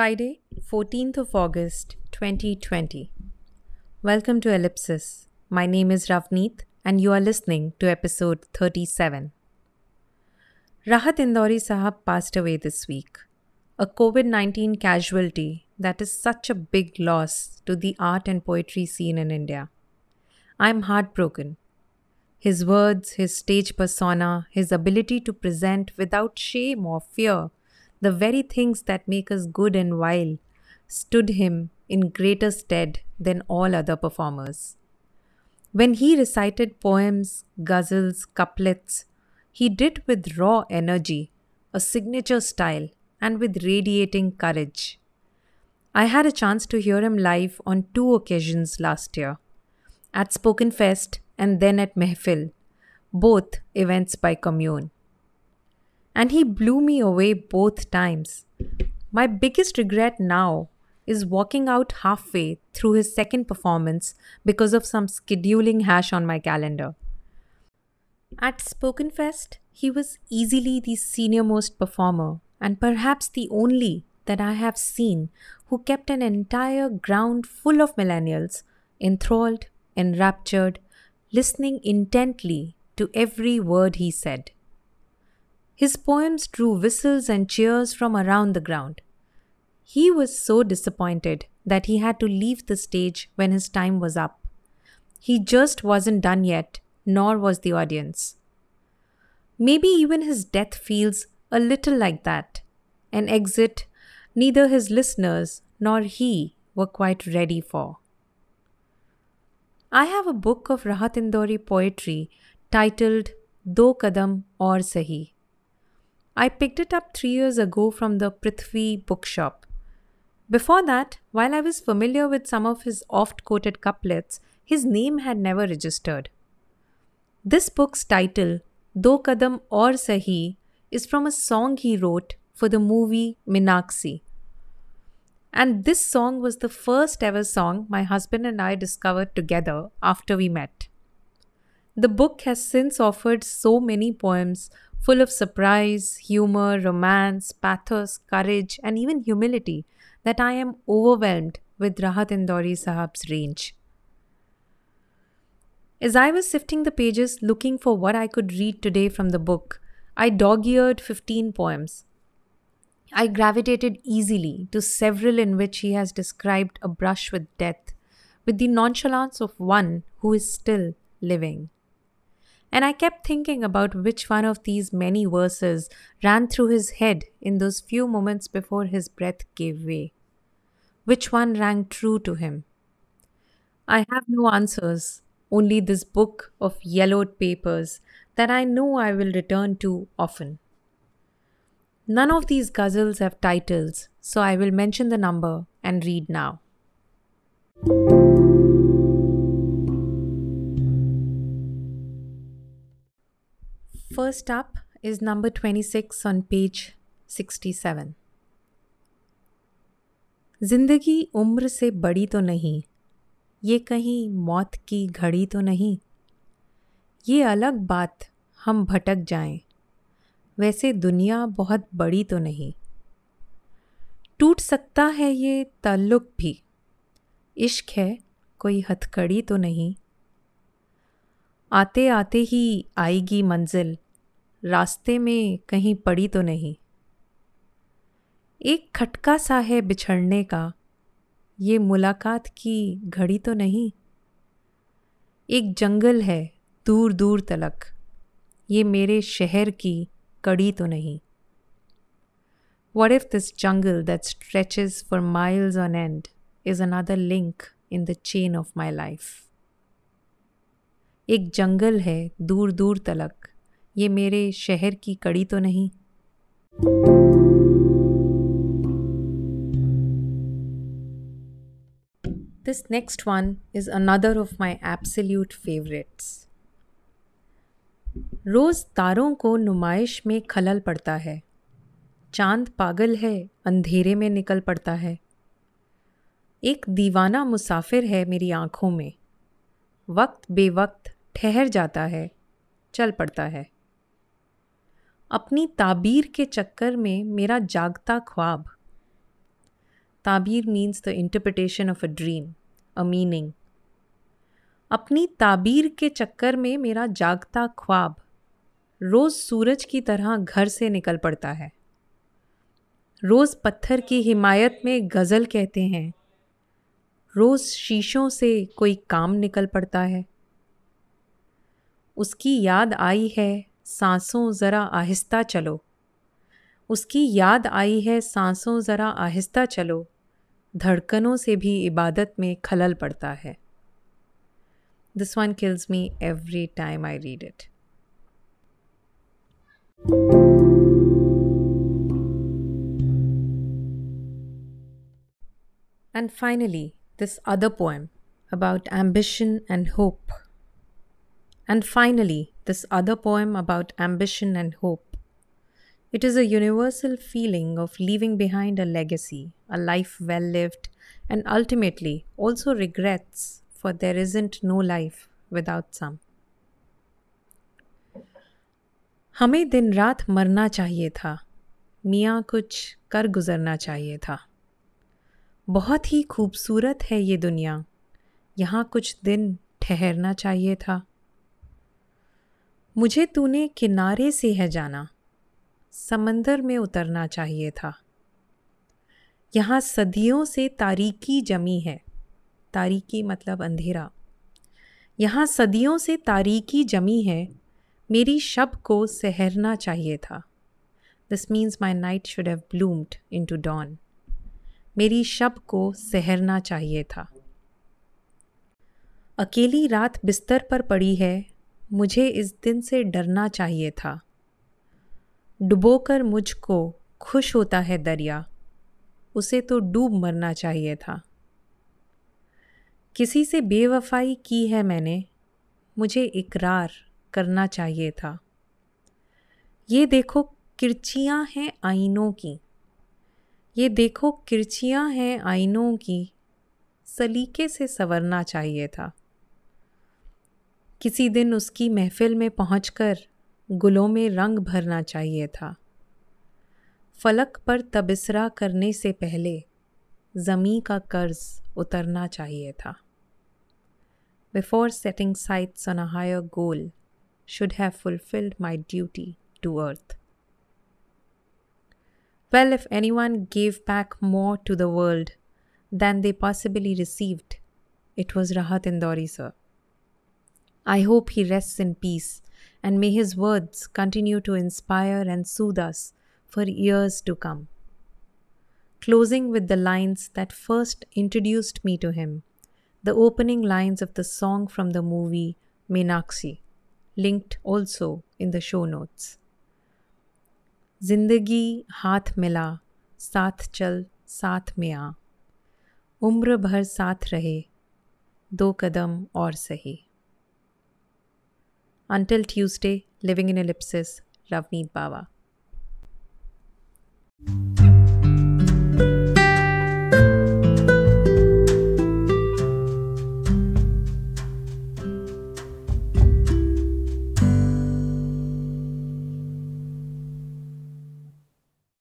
Friday, 14th of August 2020. Welcome to Ellipsis. My name is Ravneet and you are listening to episode 37. Rahat Indori Sahab passed away this week, a COVID 19 casualty that is such a big loss to the art and poetry scene in India. I'm heartbroken. His words, his stage persona, his ability to present without shame or fear the very things that make us good and vile stood him in greater stead than all other performers. When he recited poems, ghazals, couplets, he did with raw energy, a signature style, and with radiating courage. I had a chance to hear him live on two occasions last year at Spoken Fest and then at Mehfil, both events by commune. And he blew me away both times. My biggest regret now is walking out halfway through his second performance because of some scheduling hash on my calendar. At Spoken Fest, he was easily the senior most performer and perhaps the only that I have seen who kept an entire ground full of millennials enthralled, enraptured, listening intently to every word he said. His poems drew whistles and cheers from around the ground. He was so disappointed that he had to leave the stage when his time was up. He just wasn't done yet, nor was the audience. Maybe even his death feels a little like that an exit neither his listeners nor he were quite ready for. I have a book of Rahat Indori poetry titled Do Kadam Aur Sahi. I picked it up three years ago from the Prithvi bookshop. Before that, while I was familiar with some of his oft quoted couplets, his name had never registered. This book's title, Do Kadam Aur Sahi, is from a song he wrote for the movie Meenakshi. And this song was the first ever song my husband and I discovered together after we met. The book has since offered so many poems full of surprise, humor, romance, pathos, courage, and even humility that I am overwhelmed with Rahat Indori Sahab's range. As I was sifting the pages looking for what I could read today from the book, I dog eared 15 poems I gravitated easily to several in which he has described a brush with death with the nonchalance of one who is still living. And I kept thinking about which one of these many verses ran through his head in those few moments before his breath gave way. Which one rang true to him? I have no answers, only this book of yellowed papers that I know I will return to often. None of these ghazals have titles, so I will mention the number and read now. First up is number 26 on page 67. ज़िंदगी उम्र से बड़ी तो नहीं, ये कहीं मौत की घड़ी तो नहीं। ये अलग बात, हम भटक जाएँ। वैसे दुनिया बहुत बड़ी तो नहीं। टूट सकता है ये ताल्लुक भी। इश्क है, कोई हथकड़ी तो नहीं। आते आते ही आएगी मंजिल। रास्ते में कहीं पड़ी तो नहीं। एक खटका सा है बिछड़ने का, ये मुलाकात की घड़ी तो नहीं। एक जंगल है दूर दूर तलक, ये मेरे शहर की कड़ी तो नहीं। What if this jungle that stretches for miles on end is another link in the chain of my life एक जंगल है दूर दूर तलक ये मेरे शहर की कड़ी तो नहीं। This next one is another of my absolute favorites. रोज़ तारों को नुमाइश में खलल पड़ता है। चाँद पागल है, अंधेरे में निकल पड़ता है। एक दीवाना मुसाफिर है मेरी आँखों में। वक्त बेवक्त ठहर जाता है, चल पड़ता है। अपनी ताबीर के चक्कर में मेरा जागता ख्वाब। ताबीर means the interpretation of a dream a meaning अपनी ताबीर के चक्कर में मेरा जागता ख्वाब रोज़ सूरज की तरह घर से निकल पड़ता है। रोज़ पत्थर की हिमायत में गज़ल कहते हैं। रोज़ शीशों से कोई काम निकल पड़ता है। उसकी याद आई है सांसों ज़रा आहिस्ता चलो। उसकी याद आई है सांसों ज़रा आहिस्ता चलो। धड़कनों से भी इबादत में खलल पड़ता है। This one kills me every time I read it And finally, this other poem about ambition and hope. And finally, this other poem about ambition and hope. It is a universal feeling of leaving behind a legacy, a life well lived, and ultimately also regrets, for there isn't no life without some. हमें दिन रात मरना चाहिए था मियाँ कुछ कर गुजरना चाहिए था बहुत ही खूबसूरत है ये दुनिया यहाँ कुछ दिन ठहरना चाहिए था मुझे तूने किनारे से है जाना। समंदर में उतरना चाहिए था। यहाँ सदियों से तारीकी जमी है। तारीकी मतलब अंधेरा। यहाँ सदियों से तारीकी जमी है। मेरी शब को सहरना चाहिए था। This means my night should have bloomed into dawn मेरी शब को सहरना चाहिए था। अकेली रात बिस्तर पर पड़ी है मुझे इस दिन से डरना चाहिए था। डुबोकर मुझको खुश होता है दरिया। उसे तो डूब मरना चाहिए था। किसी से बेवफाई की है मैंने, मुझे इकरार करना चाहिए था। ये देखो किरचियाँ हैं आइनों की। ये देखो किरचियाँ हैं आइनों की। सलीके से संवरना चाहिए था। किसी दिन उसकी महफिल में पहुंचकर गुलों में रंग भरना चाहिए था। फलक पर तबसरा करने से पहले ज़मी का कर्ज उतरना चाहिए था। Before setting sights on a higher goal should have fulfilled my duty to earth Well, if anyone gave back more to the world than they possibly received, it was Rahat Indori, sir. I hope he rests in peace and may his words continue to inspire and soothe us for years to come. Closing with the lines that first introduced me to him, the opening lines of the song from the movie Meenakshi, linked also in the show notes. जिंदगी हाथ मिला साथ चल साथ में आ उम्र भर साथ रहे दो कदम और सही Until Tuesday, living in ellipsis, Ravneet Bawa.